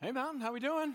Hey, Mountain, how are we doing?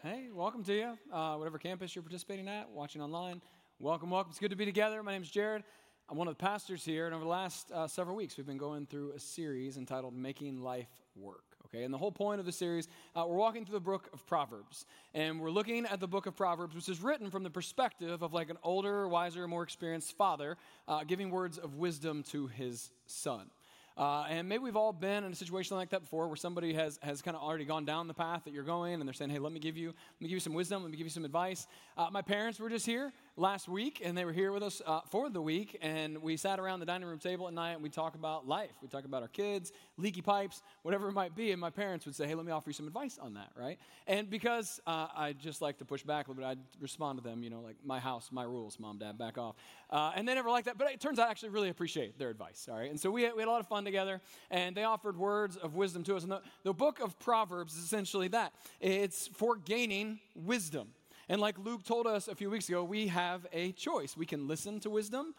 Hey, welcome to you. Uh, whatever campus you're participating at, watching online, welcome, welcome. It's good to be together. My name is Jared. I'm one of the pastors here, and over the last uh, several weeks, we've been going through a series entitled "Making Life Work." Okay, and the whole point of the series, uh, we're walking through the book of Proverbs, and we're looking at the book of Proverbs, which is written from the perspective of like an older, wiser, more experienced father uh, giving words of wisdom to his son. Uh, and maybe we've all been in a situation like that before where somebody has, has kind of already gone down the path that you're going and they're saying, hey, let me give you, let me give you some wisdom, let me give you some advice. Uh, my parents were just here last week and they were here with us uh, for the week and we sat around the dining room table at night and we talk about life. We talk about our kids, leaky pipes, whatever it might be. And my parents would say, hey, let me offer you some advice on that, right? And because uh, I just like to push back a little bit, I'd respond to them, you know, like my house, my rules, mom, dad, back off. Uh, and they never like that, but it turns out I actually really appreciate their advice, all right? And so we had, we had a lot of fun together and they offered words of wisdom to us. And the, the book of Proverbs is essentially that it's for gaining wisdom. And like Luke told us a few weeks ago, we have a choice. We can listen to wisdom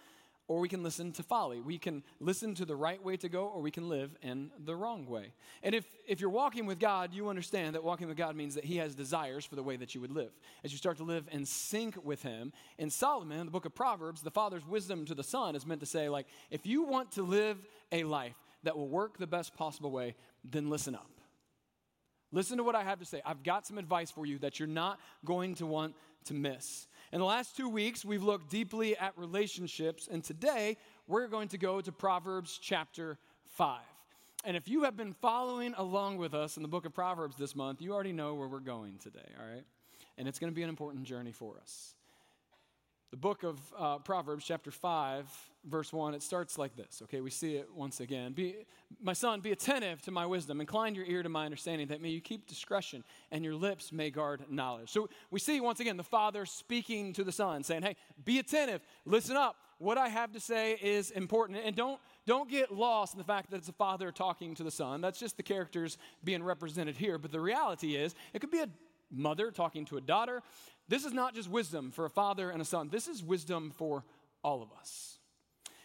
or we can listen to folly. We can listen to the right way to go, or we can live in the wrong way. And if, if you're walking with God, you understand that walking with God means that He has desires for the way that you would live. As you start to live in sync with Him, in Solomon, the book of Proverbs, the father's wisdom to the son is meant to say, like, if you want to live a life that will work the best possible way, then listen up. Listen to what I have to say. I've got some advice for you that you're not going to want to miss. In the last two weeks, we've looked deeply at relationships, and today we're going to go to Proverbs chapter 5. And if you have been following along with us in the book of Proverbs this month, you already know where we're going today, all right? And it's going to be an important journey for us. The book of uh, Proverbs, chapter 5, verse 1, it starts like this. Okay, we see it once again. Be, my son, be attentive to my wisdom, incline your ear to my understanding, that may you keep discretion, and your lips may guard knowledge. So we see once again the father speaking to the son, saying, Hey, be attentive, listen up. What I have to say is important. And don't, don't get lost in the fact that it's a father talking to the son. That's just the characters being represented here. But the reality is, it could be a mother talking to a daughter. This is not just wisdom for a father and a son, this is wisdom for all of us.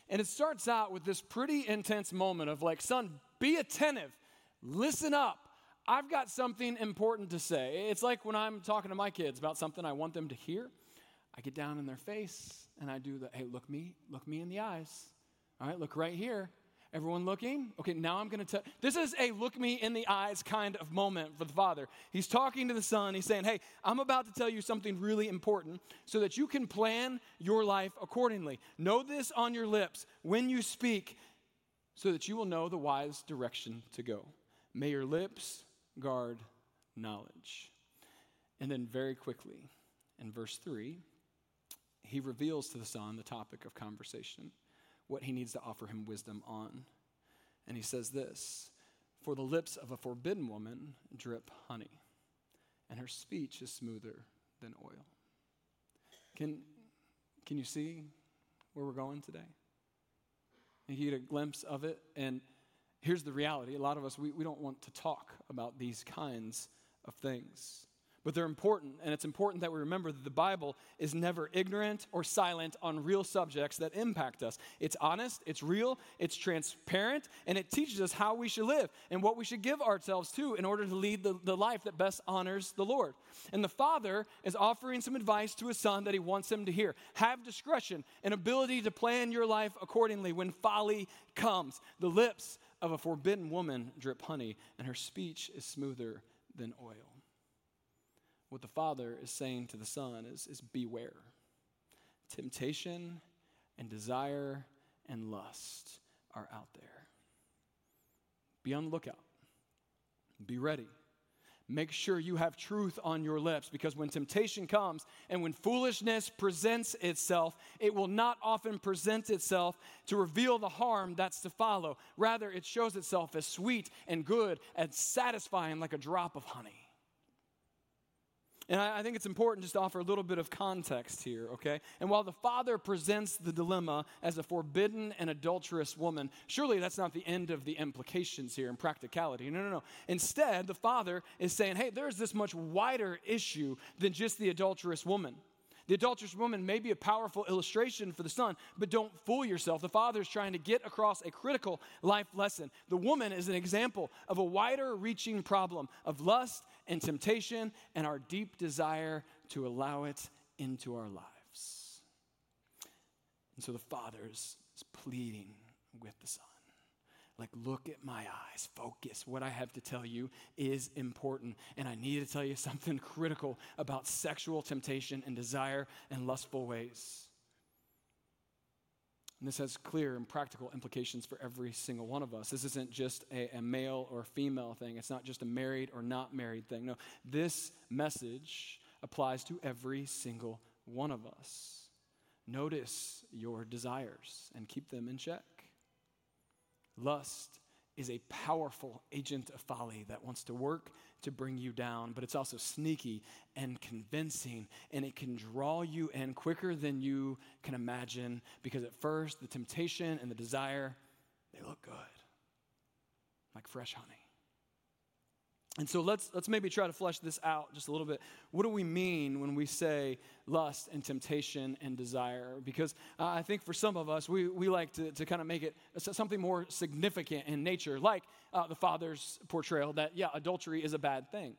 And it starts out with this pretty intense moment of like, son, be attentive, listen up. I've got something important to say. It's like when I'm talking to my kids about something I want them to hear. I get down in their face and I do the, hey, look me, look me in the eyes. All right, look right here. Everyone looking? Okay, now I'm going to tell. This is a look me in the eyes kind of moment for the father. He's talking to the son. He's saying, Hey, I'm about to tell you something really important so that you can plan your life accordingly. Know this on your lips when you speak so that you will know the wise direction to go. May your lips guard knowledge. And then, very quickly, in verse 3, he reveals to the son the topic of conversation what he needs to offer him wisdom on. And he says this For the lips of a forbidden woman drip honey, and her speech is smoother than oil. Can, can you see where we're going today? And you get a glimpse of it. And here's the reality a lot of us, we, we don't want to talk about these kinds of things but they're important. And it's important that we remember that the Bible is never ignorant or silent on real subjects that impact us. It's honest, it's real, it's transparent, and it teaches us how we should live and what we should give ourselves to in order to lead the, the life that best honors the Lord. And the Father is offering some advice to his son that he wants him to hear. Have discretion and ability to plan your life accordingly when folly comes. The lips of a forbidden woman drip honey, and her speech is smoother than oil what the Father is saying to the Son is, is beware. Temptation and desire and lust are out there. Be on the lookout. Be ready. Make sure you have truth on your lips because when temptation comes and when foolishness presents itself, it will not often present itself to reveal the harm that's to follow. Rather, it shows itself as sweet and good and satisfying like a drop of honey. And I, I, think it's important just to offer a little bit of context here, okay? And while the father presents the dilemma as a forbidden and adulterous woman, surely that's not the end of the implications here in practicality. No, no, no. Instead, the father is saying, hey, there's this much wider issue than just the adulterous woman. The adulterous woman may be a powerful illustration for the son, but don't fool yourself. The father is trying to get across a critical life lesson. The woman is an example of a wider reaching problem of lust and temptation and our deep desire to allow it into our lives. And so the father is pleading with the son. Like, look at my eyes, focus. What I have to tell you is important. And I need to tell you something critical about sexual temptation and desire and lustful ways. And this has clear and practical implications for every single one of us. This isn't just a, a, male or female thing, it's not just a married or not married thing. No, this message applies to every single one of us. Notice your desires and keep them in check. Lust is a powerful agent of folly that wants to work to bring you down, but it's also sneaky and convincing, and it can draw you in quicker than you can imagine because at first the temptation and the desire, they look good, like fresh honey. And so let's, let's maybe try to flesh this out just a little bit. What do we mean when we say lust and temptation and desire? Because uh, I think for some of us, we, we like to, to kind of make it something more significant in nature, like uh, the Father's portrayal that, yeah, adultery is a bad thing.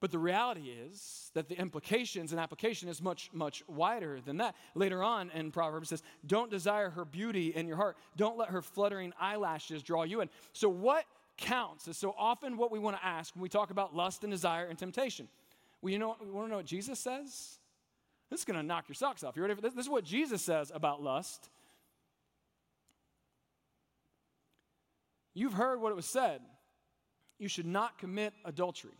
But the reality is that the implications and application is much, much wider than that. Later on in Proverbs says, Don't desire her beauty in your heart. Don't let her fluttering eyelashes draw you in. So, what counts is so often what we want to ask when we talk about lust and desire and temptation. Well, you know, we want to know what Jesus says? This is going to knock your socks off. You ready for this? This is what Jesus says about lust. You've heard what it was said. You should not commit adultery.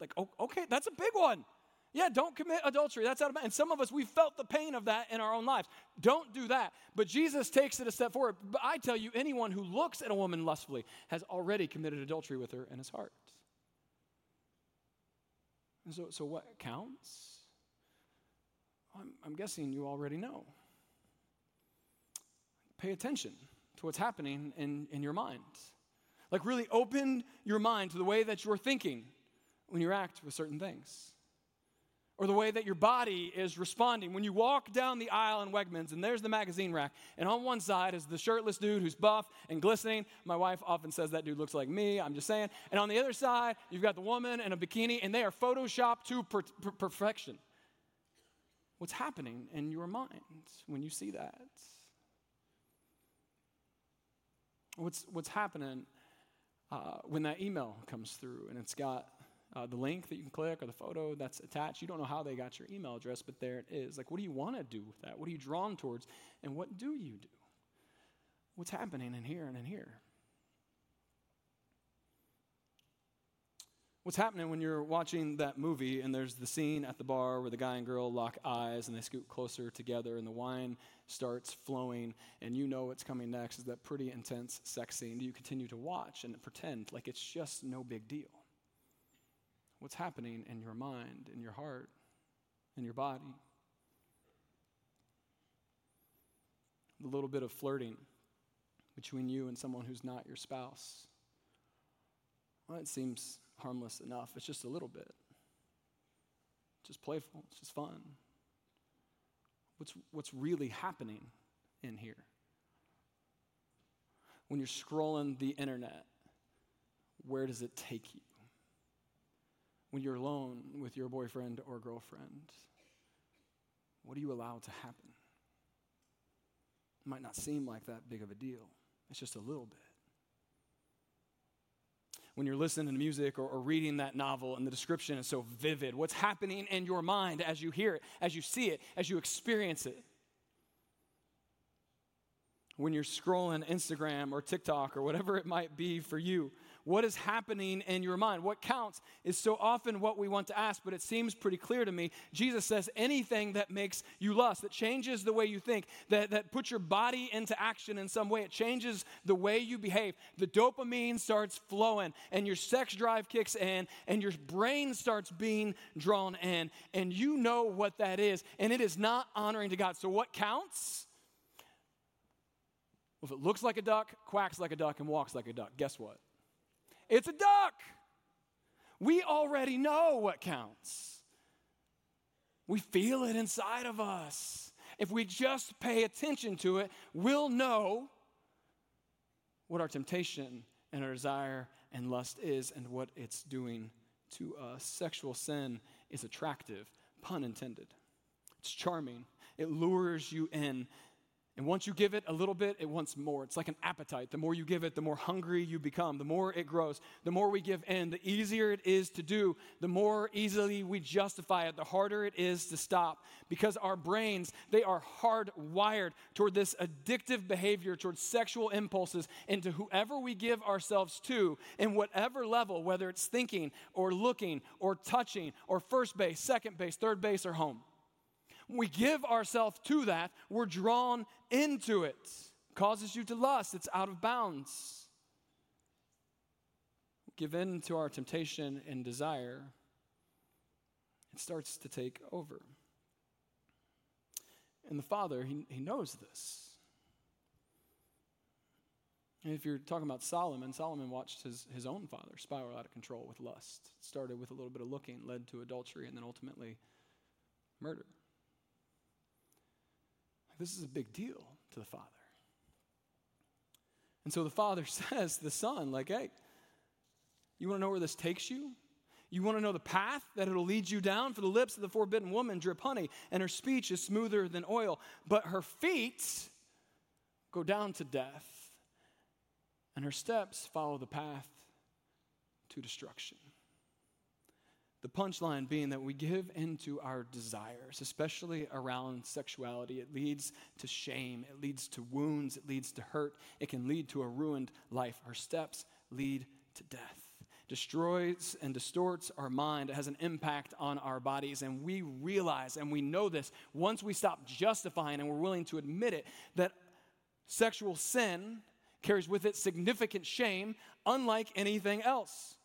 Like, okay, that's a big one. Yeah, don't commit adultery. That's out of and some of us we felt the pain of that in our own lives. Don't do that. But Jesus takes it a step forward. But I tell you, anyone who looks at a woman lustfully has already committed adultery with her in his heart. And so, so what counts? I'm, I'm guessing you already know. Pay attention to what's happening in, in your mind. Like, really open your mind to the way that you're thinking when you act with certain things or the way that your body is responding. When you walk down the aisle in Wegmans and there's the magazine rack, and on one side is the shirtless dude who's buff and glistening. My wife often says that dude looks like me, I'm just saying. And on the other side, you've got the woman in a bikini, and they are photoshopped to per- per- perfection. What's happening in your mind when you see that? What's, what's happening uh, when that email comes through and it's got uh, the link that you can click or the photo that's attached. You don't know how they got your email address, but there it is. Like, what do you want to do with that? What are you drawn towards? And what do you do? What's happening in here and in here? What's happening when you're watching that movie and there's the scene at the bar where the guy and girl lock eyes and they scoot closer together and the wine starts flowing and you know what's coming next is that pretty intense sex scene? Do you continue to watch and pretend like it's just no big deal? What's happening in your mind, in your heart, in your body. The little bit of flirting between you and someone who's not your spouse. Well, it seems harmless enough. It's just a little bit. Just playful, it's just fun. What's, what's really happening in here? When you're scrolling the internet, where does it take you? When you're alone with your boyfriend or girlfriend? What do you allow to happen? It might not seem like that big of a deal, it's just a little bit. When you're listening to music or, or reading that novel and the description is so vivid, what's happening in your mind as you hear it, as you see it, as you experience it? When you're scrolling Instagram or TikTok or whatever it might be for you, what is happening in your mind? What counts is so often what we want to ask, but it seems pretty clear to me. Jesus says anything that makes you lust, that changes the way you think, that, that puts your body into action in some way, it changes the way you behave. The dopamine starts flowing, and your sex drive kicks in, and your brain starts being drawn in, and you know what that is, and it is not honoring to God. So, what counts? Well, if it looks like a duck, quacks like a duck, and walks like a duck, guess what? It's a duck. We already know what counts. We feel it inside of us. If we just pay attention to it, we'll know what our temptation and our desire and lust is and what it's doing to us. Sexual sin is attractive, pun intended. It's charming, it lures you in. And once you give it a little bit, it wants more. It's like an appetite. The more you give it, the more hungry you become, the more it grows. The more we give in, the easier it is to do, the more easily we justify it, the harder it is to stop. Because our brains, they are hardwired toward this addictive behavior, towards sexual impulses, into whoever we give ourselves to, in whatever level, whether it's thinking or looking or touching or first base, second base, third base, or home we give ourselves to that, we're drawn into it. Causes you to lust, it's out of bounds. Give in to our temptation and desire, it starts to take over. And the Father, he, he knows this. And if you're talking about Solomon, Solomon watched his, his own father spiral out of control with lust. It started with a little bit of looking, led to adultery, and then ultimately murder. This is a big deal to the father. And so the father says the son, like, hey, you want to know where this takes you? You want to know the path that it'll lead you down? For the lips of the forbidden woman drip honey, and her speech is smoother than oil, but her feet go down to death, and her steps follow the path to destruction. The punchline being that we give into our desires, especially around sexuality. It leads to shame, it leads to wounds, it leads to hurt, it can lead to a ruined life. Our steps lead to death. Destroys and distorts our mind. It has an impact on our bodies. And we realize and we know this once we stop justifying and we're willing to admit it that sexual sin carries with it significant shame, unlike anything else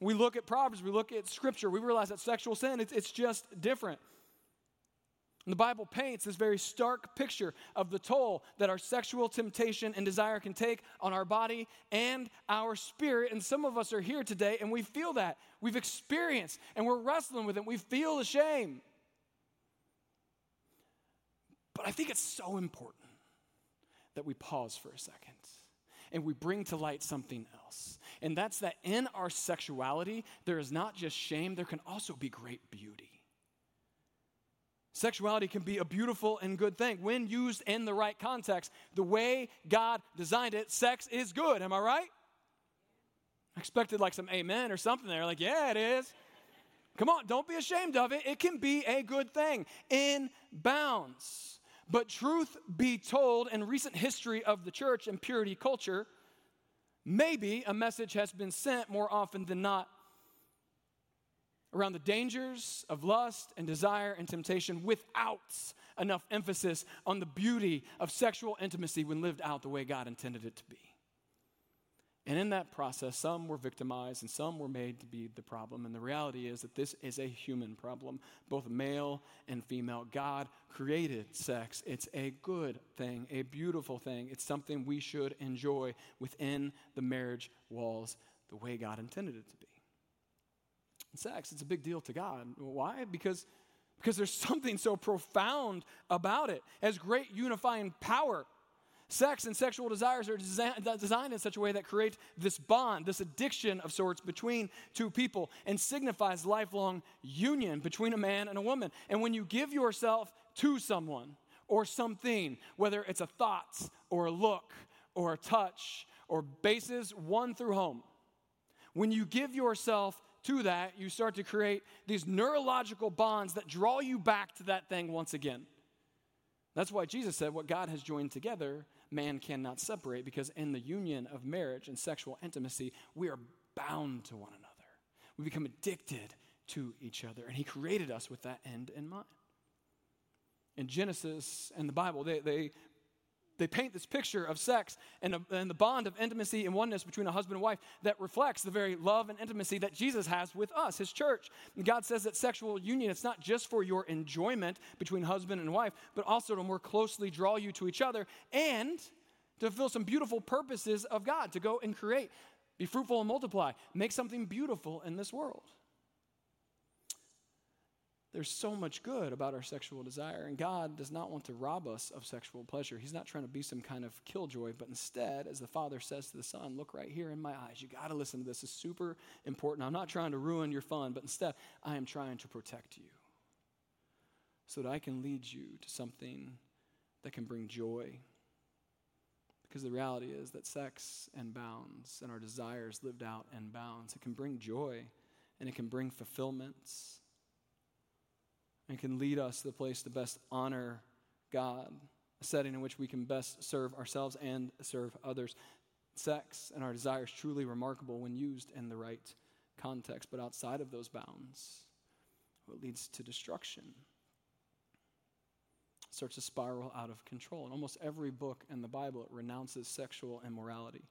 we look at Proverbs, we look at Scripture, we realize that sexual sin, it's, it's just different. And the Bible paints this very stark picture of the toll that our sexual temptation and desire can take on our body and our spirit. And some of us are here today and we feel that. We've experienced and we're wrestling with it. We feel the shame. But I think it's so important that we pause for a second and we bring to light something else. And that's that in our sexuality, there is not just shame, there can also be great beauty. Sexuality can be a beautiful and good thing when used in the right context. The way God designed it, sex is good. Am I right? I expected like some amen or something there. Like, yeah, it is. Come on, don't be ashamed of it. It can be a good thing in bounds. But truth be told, in recent history of the church and purity culture, maybe a message has been sent more often than not around the dangers of lust and desire and temptation without enough emphasis on the beauty of sexual intimacy when lived out the way God intended it to be. And in that process, some were victimized and some were made to be the problem. And the reality is that this is a human problem, both male and female. God created sex. It's a good thing, a beautiful thing. It's something we should enjoy within the marriage walls the way God intended it to be. And sex, it's a big deal to God. Why? Because, because there's something so profound about it, has great unifying power. Sex and sexual desires are designed in such a way that create this bond, this addiction of sorts between two people and signifies lifelong union between a man and a woman. And when you give yourself to someone or something, whether it's a thought or a look or a touch or bases one through home, when you give yourself to that, you start to create these neurological bonds that draw you back to that thing once again. That's why Jesus said, What God has joined together, man cannot separate because in the union of marriage and sexual intimacy, we are bound to one another. We become addicted to each other. And He created us with that end in mind. In Genesis and the Bible, they, they they paint this picture of sex and, a, and, the bond of intimacy and oneness between a husband and wife that reflects the very love and intimacy that Jesus has with us, his church. And God says that sexual union, it's not just for your enjoyment between husband and wife, but also to more closely draw you to each other and to fulfill some beautiful purposes of God, to go and create, be fruitful and multiply, make something beautiful in this world. There's so much good about our sexual desire, and God does not want to rob us of sexual pleasure. He's not trying to be some kind of killjoy, but instead, as the Father says to the Son, look right here in my eyes. You got to listen to this. It's super important. I'm not trying to ruin your fun, but instead, I am trying to protect you so that I can lead you to something that can bring joy. Because the reality is that sex and bounds and our desires lived out and bounds, it can bring joy and it can bring fulfillments and can lead us to the place to best honor God, a setting in which we can best serve ourselves and serve others. Sex and our desires truly remarkable when used in the right context, but outside of those bounds, it leads to destruction. It starts to spiral out of control. In almost every book in the Bible, it renounces sexual immorality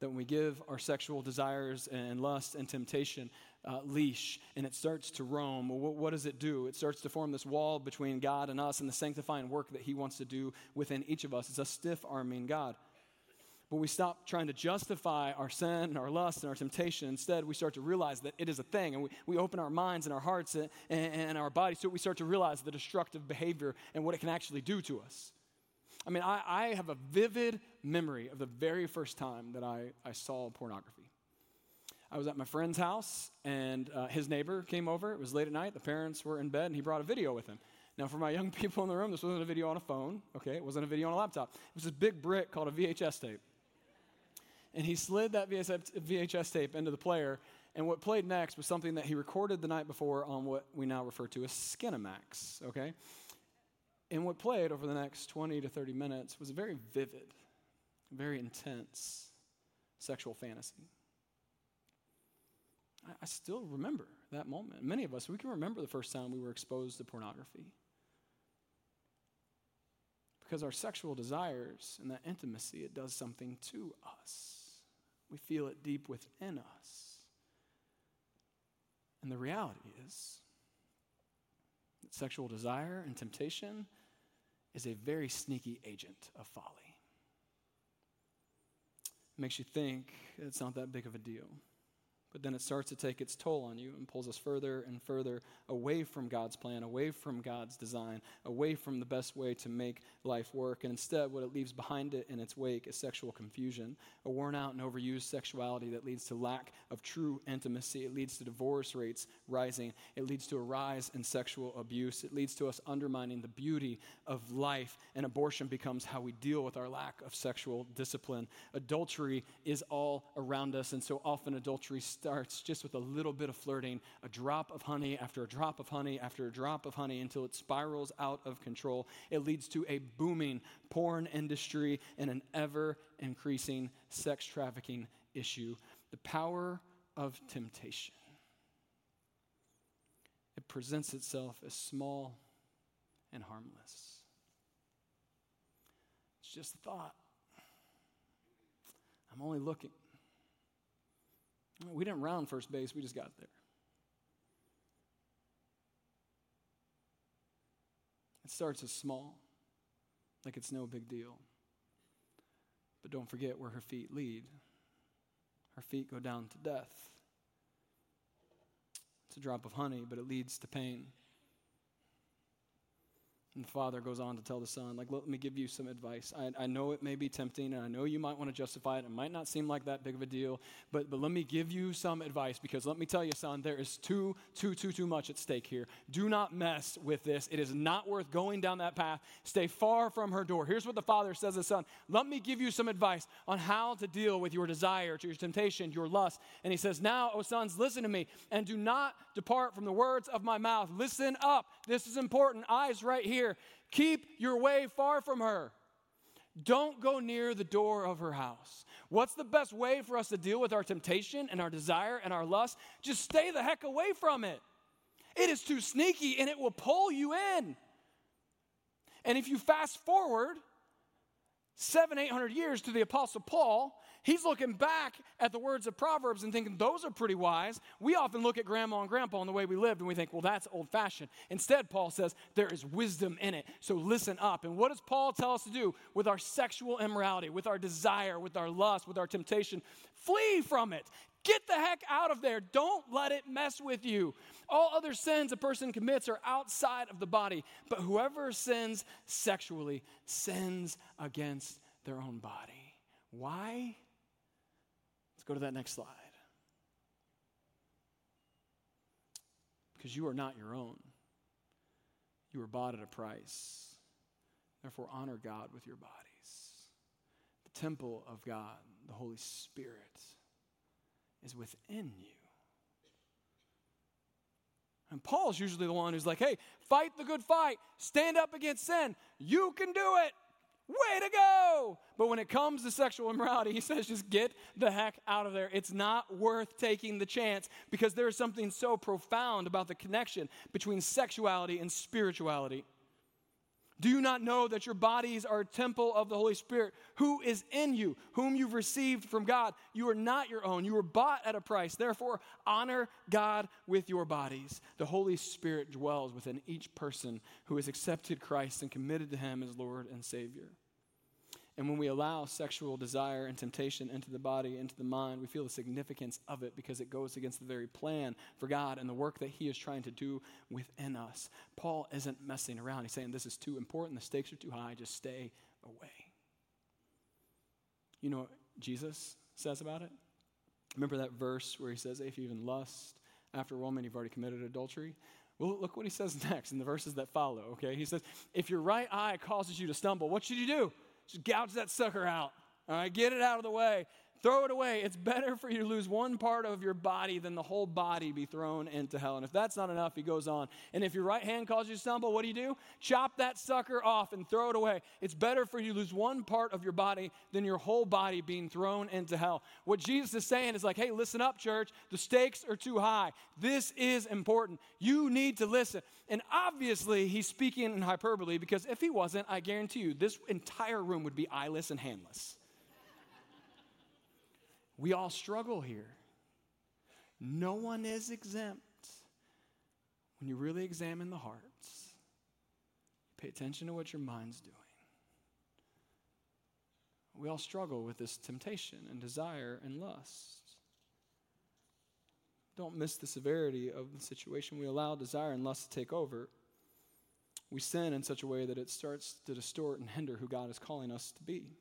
that when we give our sexual desires and lust and temptation uh, leash and it starts to roam, what, what does it do? It starts to form this wall between God and us and the sanctifying work that He wants to do within each of us. It's a stiff arming God. But we stop trying to justify our sin and our lust and our temptation. Instead, we start to realize that it is a thing. And we, we open our minds and our hearts and, and our bodies so we start to realize the destructive behavior and what it can actually do to us. I mean, I, I have a vivid memory of the very first time that I, I saw pornography. I was at my friend's house, and uh, his neighbor came over. It was late at night. The parents were in bed, and he brought a video with him. Now, for my young people in the room, this wasn't a video on a phone, okay? It wasn't a video on a laptop. It was this big brick called a VHS tape. And he slid that VHS tape into the player, and what played next was something that he recorded the night before on what we now refer to as Skinamax, okay? And what played over the next 20 to 30 minutes was a very vivid, very intense sexual fantasy. I, I still remember that moment. Many of us, we can remember the first time we were exposed to pornography. Because our sexual desires and that intimacy, it does something to us. We feel it deep within us. And the reality is that sexual desire and temptation is a very sneaky agent of folly. It makes you think it's not that big of a deal. But then it starts to take its toll on you and pulls us further and further away from God's plan, away from God's design, away from the best way to make life work. And instead, what it leaves behind it in its wake is sexual confusion, a worn out and overused sexuality that leads to lack of true intimacy. It leads to divorce rates rising. It leads to a rise in sexual abuse. It leads to us undermining the beauty of life. And abortion becomes how we deal with our lack of sexual discipline. Adultery is all around us. And so often, adultery starts just with a little bit of flirting, a drop of honey after a drop of honey after a drop of honey until it spirals out of control. It leads to a booming porn industry and an ever increasing sex trafficking issue. The power of temptation. It presents itself as small and harmless. It's just a thought. I'm only looking. We didn't round first base, we just got there. It starts as small, like it's no big deal. But don't forget where her feet lead. Her feet go down to death. It's a drop of honey, but it leads to pain. And the father goes on to tell the son, like, let me give you some advice. I, I know it may be tempting, and I know you might want to justify it. It might not seem like that big of a deal, but, but let me give you some advice because let me tell you, son, there is too, too, too, too much at stake here. Do not mess with this. It is not worth going down that path. Stay far from her door. Here's what the father says to the son Let me give you some advice on how to deal with your desire, to your temptation, your lust. And he says, Now, O sons, listen to me, and do not depart from the words of my mouth. Listen up. This is important. Eyes right here here. Keep your way far from her. Don't go near the door of her house. What's the best way for us to deal with our temptation and our desire and our lust? Just stay the heck away from it. It is too sneaky and it will pull you in. And if you fast forward seven, eight hundred years to the Apostle Paul, He's looking back at the words of Proverbs and thinking, those are pretty wise. We often look at grandma and grandpa and the way we lived and we think, well, that's old fashioned. Instead, Paul says, there is wisdom in it. So listen up. And what does Paul tell us to do with our sexual immorality, with our desire, with our lust, with our temptation? Flee from it. Get the heck out of there. Don't let it mess with you. All other sins a person commits are outside of the body, but whoever sins sexually sins against their own body. Why? Go to that next slide. Because you are not your own. You were bought at a price. Therefore, honor God with your bodies. The temple of God, the Holy Spirit, is within you. And Paul's usually the one who's like, hey, fight the good fight, stand up against sin. You can do it way to go. But when it comes to sexual immorality, he says, just get the heck out of there. It's not worth taking the chance because there is something so profound about the connection between sexuality and spirituality. Do you not know that your bodies are a temple of the Holy Spirit who is in you, whom you've received from God? You are not your own. You were bought at a price. Therefore, honor God with your bodies. The Holy Spirit dwells within each person who has accepted Christ and committed to Him as Lord and Savior. And when we allow sexual desire and temptation into the body, into the mind, we feel the significance of it because it goes against the very plan for God and the work that He is trying to do within us. Paul isn't messing around. He's saying this is too important, the stakes are too high, just stay away. You know what Jesus says about it? Remember that verse where he says, If you even lust after a woman, you've already committed adultery? Well, look what he says next in the verses that follow, okay? He says, If your right eye causes you to stumble, what should you do? Just gouge that sucker out. All right, get it out of the way. Throw it away. It's better for you to lose one part of your body than the whole body be thrown into hell. And if that's not enough, he goes on. And if your right hand causes you to stumble, what do you do? Chop that sucker off and throw it away. It's better for you to lose one part of your body than your whole body being thrown into hell. What Jesus is saying is like, hey, listen up, church. The stakes are too high. This is important. You need to listen. And obviously, he's speaking in hyperbole because if he wasn't, I guarantee you, this entire room would be eyeless and handless. We all struggle here. No one is exempt. When you really examine the hearts, pay attention to what your mind's doing. We all struggle with this temptation and desire and lust. Don't miss the severity of the situation. We allow desire and lust to take over. We sin in such a way that it starts to distort and hinder who God is calling us to be.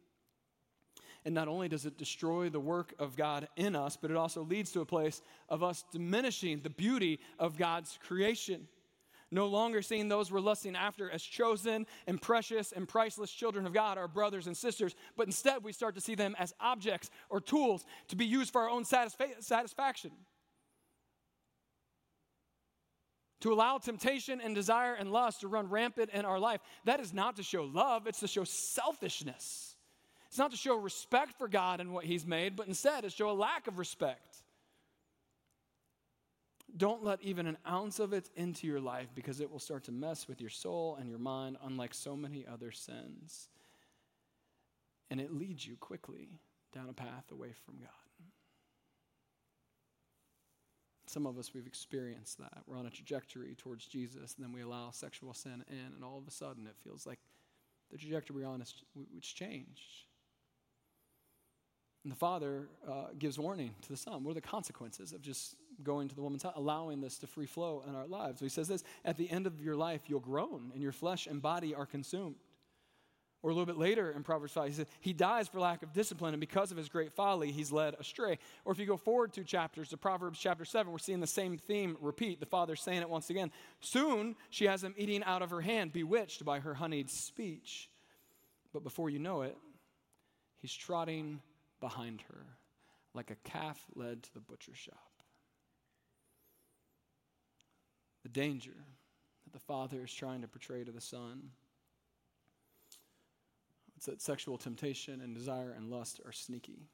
And not only does it destroy the work of God in us, but it also leads to a place of us diminishing the beauty of God's creation. No longer seeing those we're lusting after as chosen and precious and priceless children of God, our brothers and sisters, but instead we start to see them as objects or tools to be used for our own satisfa- satisfaction. To allow temptation and desire and lust to run rampant in our life, that is not to show love, it's to show selfishness. It's not to show respect for God and what He's made, but instead to show a lack of respect. Don't let even an ounce of it into your life because it will start to mess with your soul and your mind, unlike so many other sins. And it leads you quickly down a path away from God. Some of us, we've experienced that. We're on a trajectory towards Jesus, and then we allow sexual sin in, and all of a sudden it feels like the trajectory we're on has changed. And the father uh, gives warning to the son. What are the consequences of just going to the woman's house, allowing this to free flow in our lives? So he says this At the end of your life, you'll groan, and your flesh and body are consumed. Or a little bit later in Proverbs 5, he says, He dies for lack of discipline, and because of his great folly, he's led astray. Or if you go forward two chapters to Proverbs chapter 7, we're seeing the same theme repeat. The father saying it once again. Soon she has him eating out of her hand, bewitched by her honeyed speech. But before you know it, he's trotting behind her, like a calf led to the butcher shop. The danger that the father is trying to portray to the son. It's that sexual temptation and desire and lust are sneaky.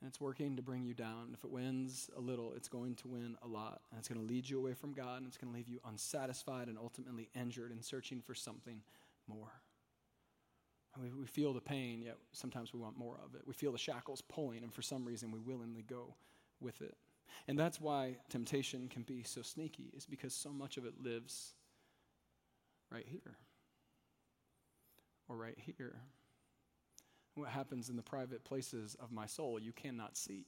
And it's working to bring you down. If it wins a little, it's going to win a lot. And it's going to lead you away from God, and it's going to leave you unsatisfied and ultimately injured and searching for something more. We, we feel the pain, yet sometimes we want more of it. We feel the shackles pulling, and for some reason we willingly go with it. And that's why temptation can be so sneaky, is because so much of it lives right here or right here. What happens in the private places of my soul, you cannot see.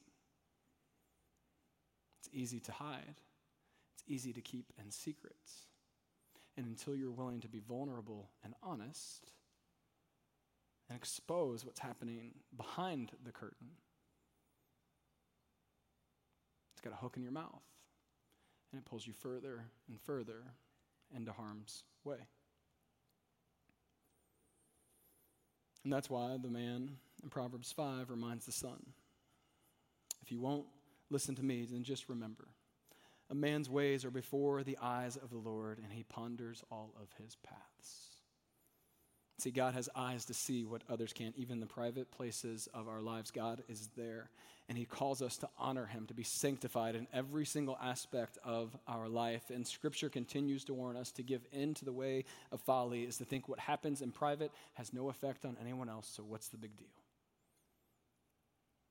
It's easy to hide, it's easy to keep in secrets. And until you're willing to be vulnerable and honest and expose what's happening behind the curtain, it's got a hook in your mouth and it pulls you further and further into harm's way. And that's why the man in Proverbs 5 reminds the son if you won't listen to me, then just remember a man's ways are before the eyes of the Lord, and he ponders all of his paths. See, God has eyes to see what others can't. Even the private places of our lives, God is there. And He calls us to honor Him, to be sanctified in every single aspect of our life. And Scripture continues to warn us to give in to the way of folly, is to think what happens in private has no effect on anyone else, so what's the big deal?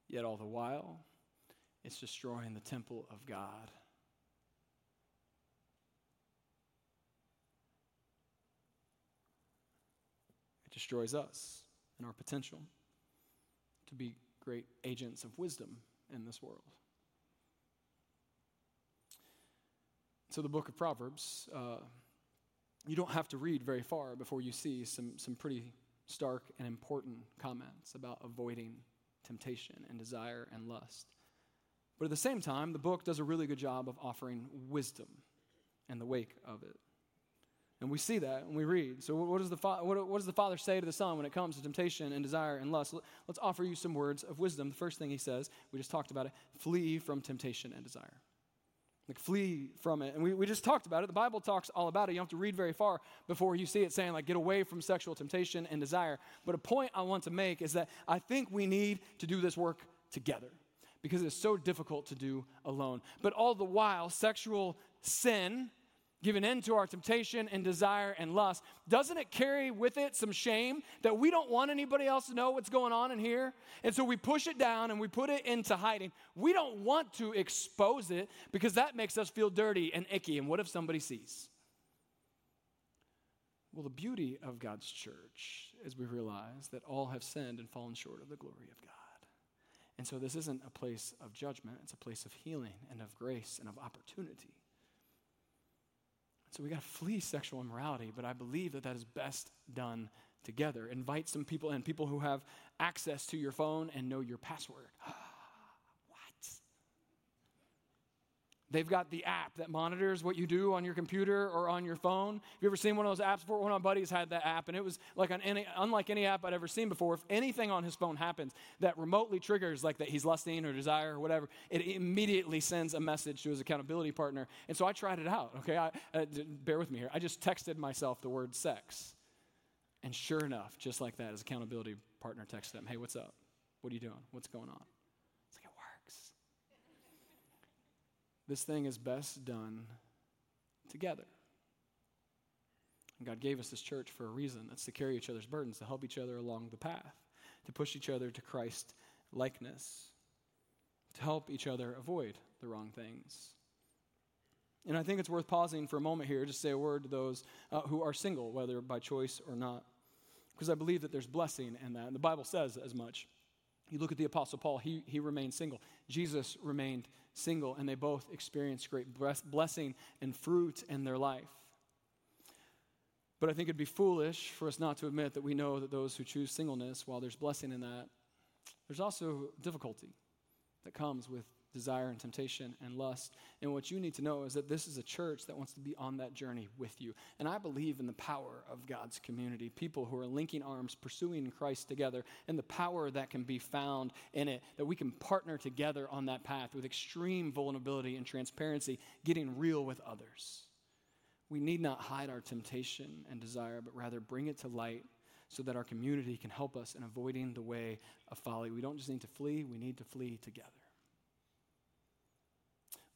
Yet all the while, it's destroying the temple of God It destroys us and our potential to be great agents of wisdom in this world. So, the book of Proverbs, uh, you don't have to read very far before you see some, some pretty stark and important comments about avoiding temptation and desire and lust. But at the same time, the book does a really good job of offering wisdom in the wake of it. And we see that when we read. So, what does, the fa- what, what does the Father say to the Son when it comes to temptation and desire and lust? Let's offer you some words of wisdom. The first thing he says, we just talked about it flee from temptation and desire. Like, flee from it. And we, we just talked about it. The Bible talks all about it. You don't have to read very far before you see it saying, like, get away from sexual temptation and desire. But a point I want to make is that I think we need to do this work together because it's so difficult to do alone. But all the while, sexual sin giving in to our temptation and desire and lust, doesn't it carry with it some shame that we don't want anybody else to know what's going on in here? And so we push it down and we put it into hiding. We don't want to expose it because that makes us feel dirty and icky. And what if somebody sees? Well, the beauty of God's church is we realize that all have sinned and fallen short of the glory of God. And so this isn't a place of judgment, it's a place of healing and of grace and of opportunity. So we got to flee sexual immorality, but I believe that that is best done together. Invite some people in, people who have access to your phone and know your password. They've got the app that monitors what you do on your computer or on your phone. Have you ever seen one of those apps before? One of my buddies had that app, and it was like any, unlike any app I'd ever seen before. If anything on his phone happens that remotely triggers, like that he's lusting or desire or whatever, it immediately sends a message to his accountability partner. And so I tried it out, okay? I, uh, bear with me here. I just texted myself the word sex. And sure enough, just like that, his accountability partner texted him, Hey, what's up? What are you doing? What's going on? This thing is best done together. And God gave us this church for a reason. That's to carry each other's burdens, to help each other along the path, to push each other to Christ likeness, to help each other avoid the wrong things. And I think it's worth pausing for a moment here to say a word to those uh, who are single, whether by choice or not, because I believe that there's blessing in that. And the Bible says as much. You look at the Apostle Paul, he, he remained single. Jesus remained single, and they both experienced great blessing and fruit in their life. But I think it'd be foolish for us not to admit that we know that those who choose singleness, while there's blessing in that, there's also difficulty that comes with desire and temptation and lust. And what you need to know is that this is a church that wants to be on that journey with you. And I believe in the power of God's community, people who are linking arms, pursuing Christ together, and the power that can be found in it, that we can partner together on that path with extreme vulnerability and transparency, getting real with others. We need not hide our temptation and desire, but rather bring it to light so that our community can help us in avoiding the way of folly. We don't just need to flee, we need to flee together.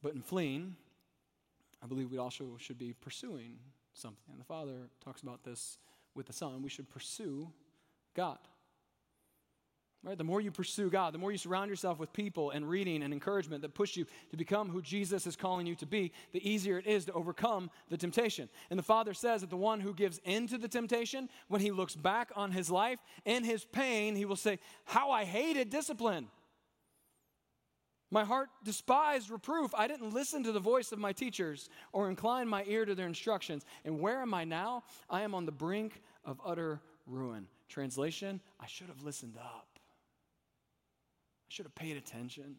But in fleeing, I believe we also should be pursuing something. And the Father talks about this with the Son. We should pursue God. Right? The more you pursue God, the more you surround yourself with people and reading and encouragement that push you to become who Jesus is calling you to be, the easier it is to overcome the temptation. And the Father says that the one who gives into the temptation, when he looks back on his life in his pain, he will say, How I hated discipline. My heart despised reproof. I didn't listen to the voice of my teachers or incline my ear to their instructions. And where am I now? I am on the brink of utter ruin. Translation I should have listened up. I should have paid attention.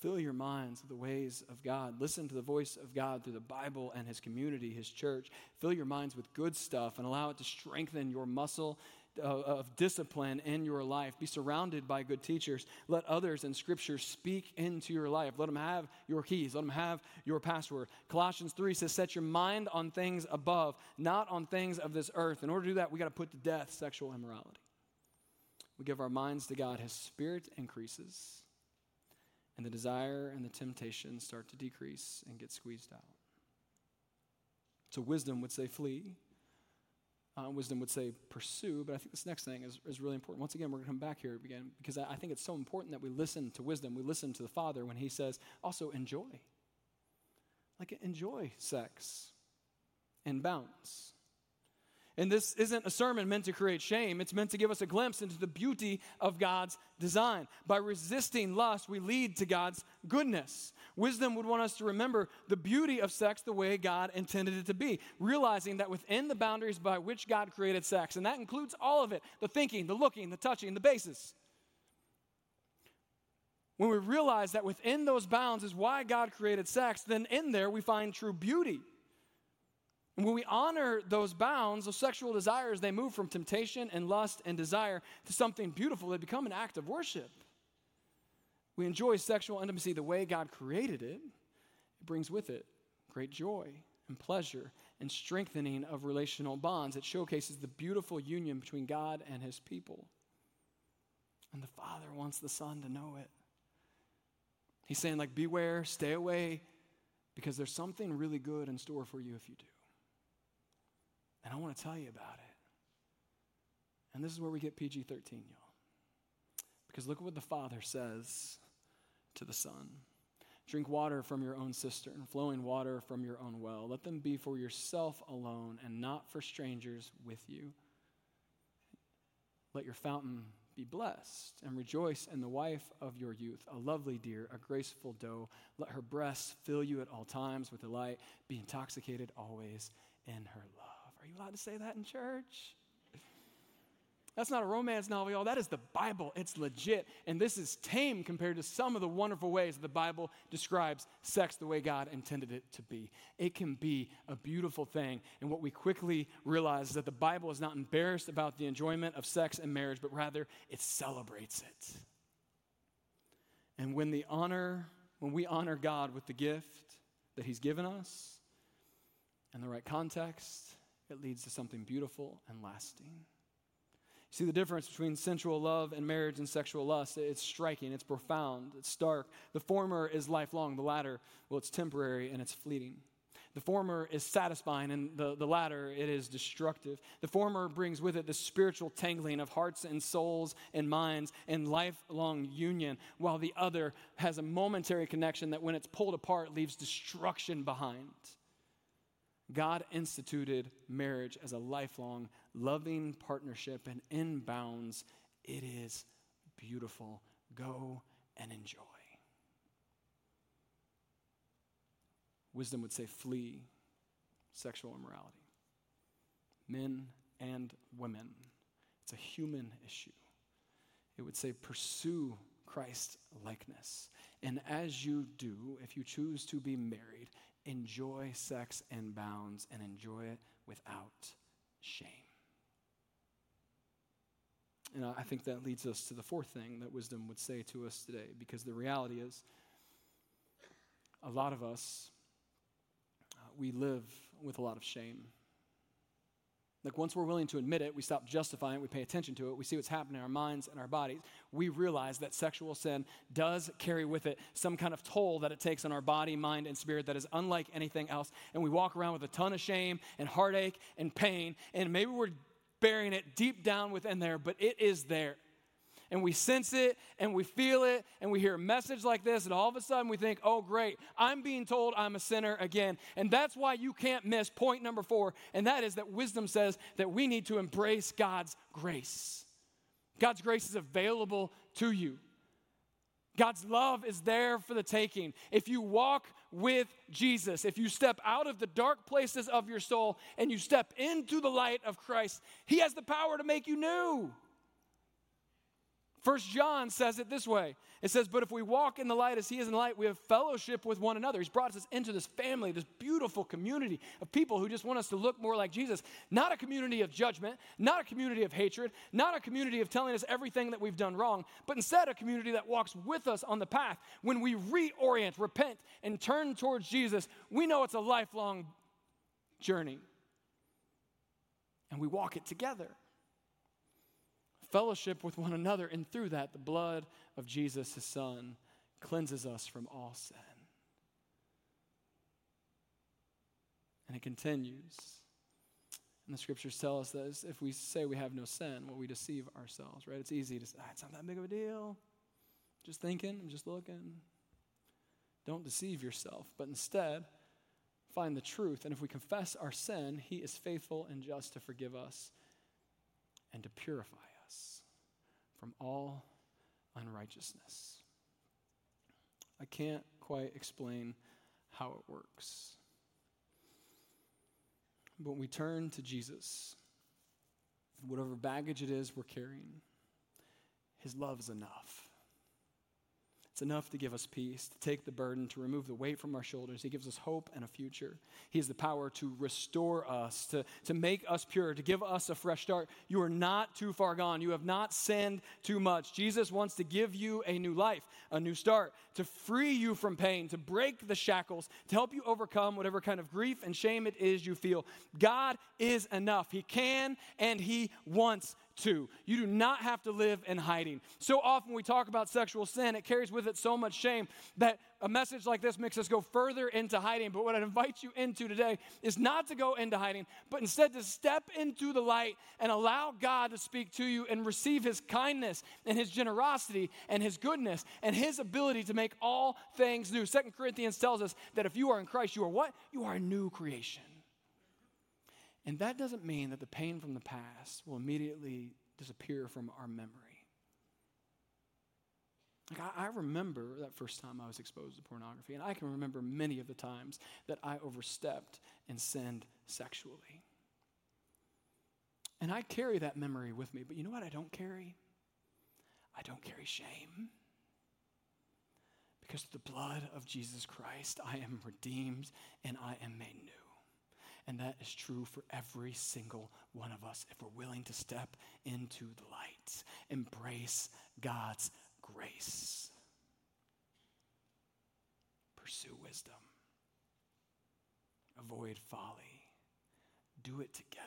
Fill your minds with the ways of God. Listen to the voice of God through the Bible and His community, His church. Fill your minds with good stuff and allow it to strengthen your muscle of discipline in your life. Be surrounded by good teachers. Let others in Scripture speak into your life. Let them have your keys. Let them have your password. Colossians 3 says, Set your mind on things above, not on things of this earth. In order to do that, we got to put to death sexual immorality we give our minds to God, His Spirit increases, and the desire and the temptation start to decrease and get squeezed out. So, wisdom would say flee. Uh, wisdom would say pursue, but I think this next thing is, is really important. Once again, we're going to come back here again because I, I think it's so important that we listen to wisdom. We listen to the Father when He says, also enjoy. Like, enjoy sex and bounds. And this isn't a sermon meant to create shame. It's meant to give us a glimpse into the beauty of God's design. By resisting lust, we lead to God's goodness. Wisdom would want us to remember the beauty of sex the way God intended it to be, realizing that within the boundaries by which God created sex, and that includes all of it the thinking, the looking, the touching, the basis. When we realize that within those bounds is why God created sex, then in there we find true beauty. And when we honor those bounds, those sexual desires, they move from temptation and lust and desire to something beautiful. They become an act of worship. We enjoy sexual intimacy the way God created it. It brings with it great joy and pleasure and strengthening of relational bonds. It showcases the beautiful union between God and his people. And the Father wants the Son to know it. He's saying, like, beware, stay away, because there's something really good in store for you if you do. And I want to tell you about it. And this is where we get PG 13, y'all. Because look at what the Father says to the Son Drink water from your own cistern, flowing water from your own well. Let them be for yourself alone and not for strangers with you. Let your fountain be blessed and rejoice in the wife of your youth, a lovely deer, a graceful doe. Let her breasts fill you at all times with delight. Be intoxicated always in her love. You allowed to say that in church? That's not a romance novel, y'all. That is the Bible. It's legit. And this is tame compared to some of the wonderful ways that the Bible describes sex the way God intended it to be. It can be a beautiful thing. And what we quickly realize is that the Bible is not embarrassed about the enjoyment of sex and marriage, but rather it celebrates it. And when the honor, when we honor God with the gift that He's given us in the right context, it leads to something beautiful and lasting. You See the difference between sensual love and marriage and sexual lust? It's striking, it's profound, it's stark. The former is lifelong, the latter, well, it's temporary and it's fleeting. The former is satisfying, and the, the latter, it is destructive. The former brings with it the spiritual tangling of hearts and souls and minds and lifelong union, while the other has a momentary connection that, when it's pulled apart, leaves destruction behind. God instituted marriage as a lifelong, loving partnership, and in bounds, it is beautiful. Go and enjoy. Wisdom would say, flee sexual immorality. Men and women. It's a human issue. It would say, pursue Christ likeness. And as you do, if you choose to be married, enjoy sex in bounds and enjoy it without shame. And I think that leads us to the fourth thing that wisdom would say to us today, because the reality is, a lot of us, uh, we live with a lot of shame. Like, once we're willing to admit it, we stop justifying it, we pay attention to it, we see what's happening in our minds and our bodies. We realize that sexual sin does carry with it some kind of toll that it takes on our body, mind, and spirit that is unlike anything else. And we walk around with a ton of shame and heartache and pain. And maybe we're burying it deep down within there, but it is there. And we sense it and we feel it and we hear a message like this, and all of a sudden we think, oh, great, I'm being told I'm a sinner again. And that's why you can't miss point number four, and that is that wisdom says that we need to embrace God's grace. God's grace is available to you. God's love is there for the taking. If you walk with Jesus, if you step out of the dark places of your soul and you step into the light of Christ, He has the power to make you new. First John says it this way. It says, But if we walk in the light as he is in the light, we have fellowship with one another. He's brought us into this family, this beautiful community of people who just want us to look more like Jesus. Not a community of judgment, not a community of hatred, not a community of telling us everything that we've done wrong, but instead a community that walks with us on the path. When we reorient, repent, and turn towards Jesus, we know it's a lifelong journey. And we walk it together fellowship with one another, and through that, the blood of Jesus, his son, cleanses us from all sin. And it continues. And the scriptures tell us that if we say we have no sin, well, we deceive ourselves, right? It's easy to say, ah, it's not that big of a deal. Just thinking, I'm just looking. Don't deceive yourself, but instead, find the truth. And if we confess our sin, He is faithful and just to forgive us and to purify from all unrighteousness. I can't quite explain how it works. But we turn to Jesus, whatever baggage it is we're carrying, His love is enough. It's enough to give us peace, to take the burden, to remove the weight from our shoulders. He gives us hope and a future. He has the power to restore us, to, to make us pure, to give us a fresh start. You are not too far gone. You have not sinned too much. Jesus wants to give you a new life, a new start, to free you from pain, to break the shackles, to help you overcome whatever kind of grief and shame it is you feel. God is enough. He can and He wants to. You do not have to live in hiding. So often we talk about sexual sin, it carries with it so much shame that a message like this makes us go further into hiding. But what I'd invite you into today is not to go into hiding, but instead to step into the light and allow God to speak to you and receive his kindness and his generosity and his goodness and his ability to make all things new. Second Corinthians tells us that if you are in Christ, you are what? You are a new creation. And that doesn't mean that the pain from the past will immediately disappear from our memory. Like I, I, remember that first time I was exposed to pornography, and I can remember many of the times that I overstepped and sinned sexually. And I carry that memory with me, but you know what I don't carry? I don't carry shame. Because through the blood of Jesus Christ, I am redeemed and I am made new. And that is true for every single one of us if we're willing to step into the light, embrace God's grace, pursue wisdom, avoid folly, do it together,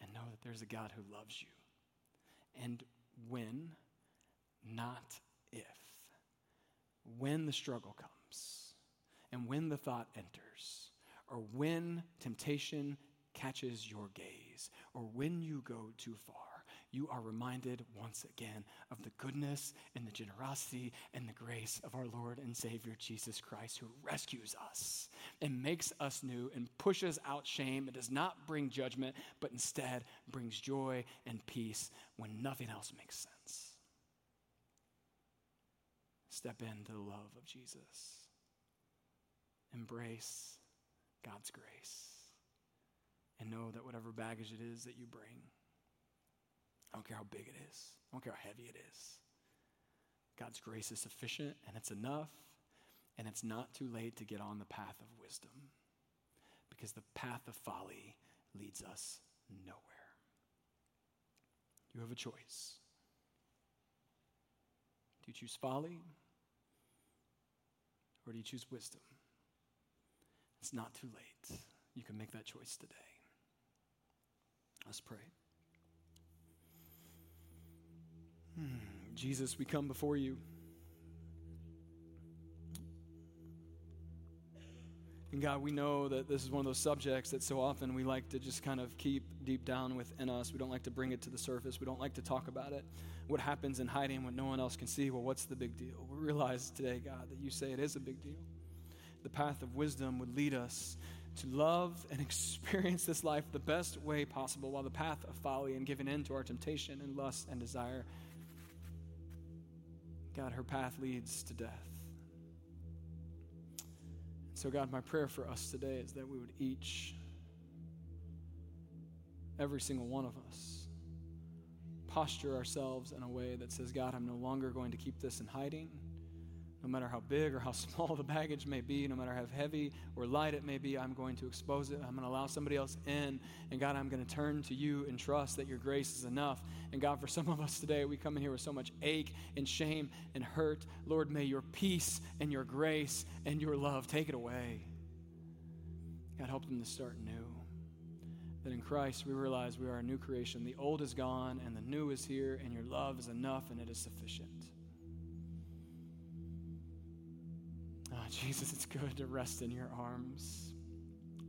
and know that there's a God who loves you. And when, not if, when the struggle comes, and when the thought enters, or when temptation catches your gaze, or when you go too far, you are reminded once again of the goodness and the generosity and the grace of our Lord and Savior Jesus Christ, who rescues us and makes us new and pushes out shame and does not bring judgment, but instead brings joy and peace when nothing else makes sense. Step into the love of Jesus embrace God's grace and know that whatever baggage it is that you bring, I don't care how big it is, I don't care how heavy it is, God's grace is sufficient and it's enough, and it's not too late to get on the path of wisdom because the path of folly leads us nowhere. You have a choice. Do you choose folly or do you choose wisdom? It's not too late. You can make that choice today. Let's pray. Hmm. Jesus, we come before you. And God, we know that this is one of those subjects that so often we like to just kind of keep deep down within us. We don't like to bring it to the surface. We don't like to talk about it. What happens in hiding when no one else can see? Well, what's the big deal? We realize today, God, that you say it is a big deal. The path of wisdom would lead us to love and experience this life the best way possible, while the path of folly and giving in to our temptation and lust and desire, God, her path leads to death. And So, God, my prayer for us today is that we would each, every single one of us, posture ourselves in a way that says, God, I'm no longer going to keep this in hiding no matter how big or how small the baggage may be, no matter how heavy or light it may be, I'm going to expose it. I'm going to allow somebody else in. And God, I'm going to turn to you and trust that your grace is enough. And God, for some of us today, we come in here with so much ache and shame and hurt. Lord, may your peace and your grace and your love take it away. God, help them to start new. That in Christ we realize we are a new creation. The old is gone and the new is here, and your love is enough and it is sufficient. Oh, Jesus, it's good to rest in your arms.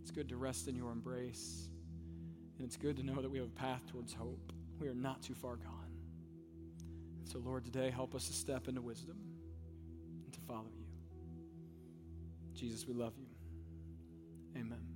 It's good to rest in your embrace. And it's good to know that we have a path towards hope. We are not too far gone. And so, Lord, today help us to step into wisdom and to follow you. Jesus, we love you. Amen.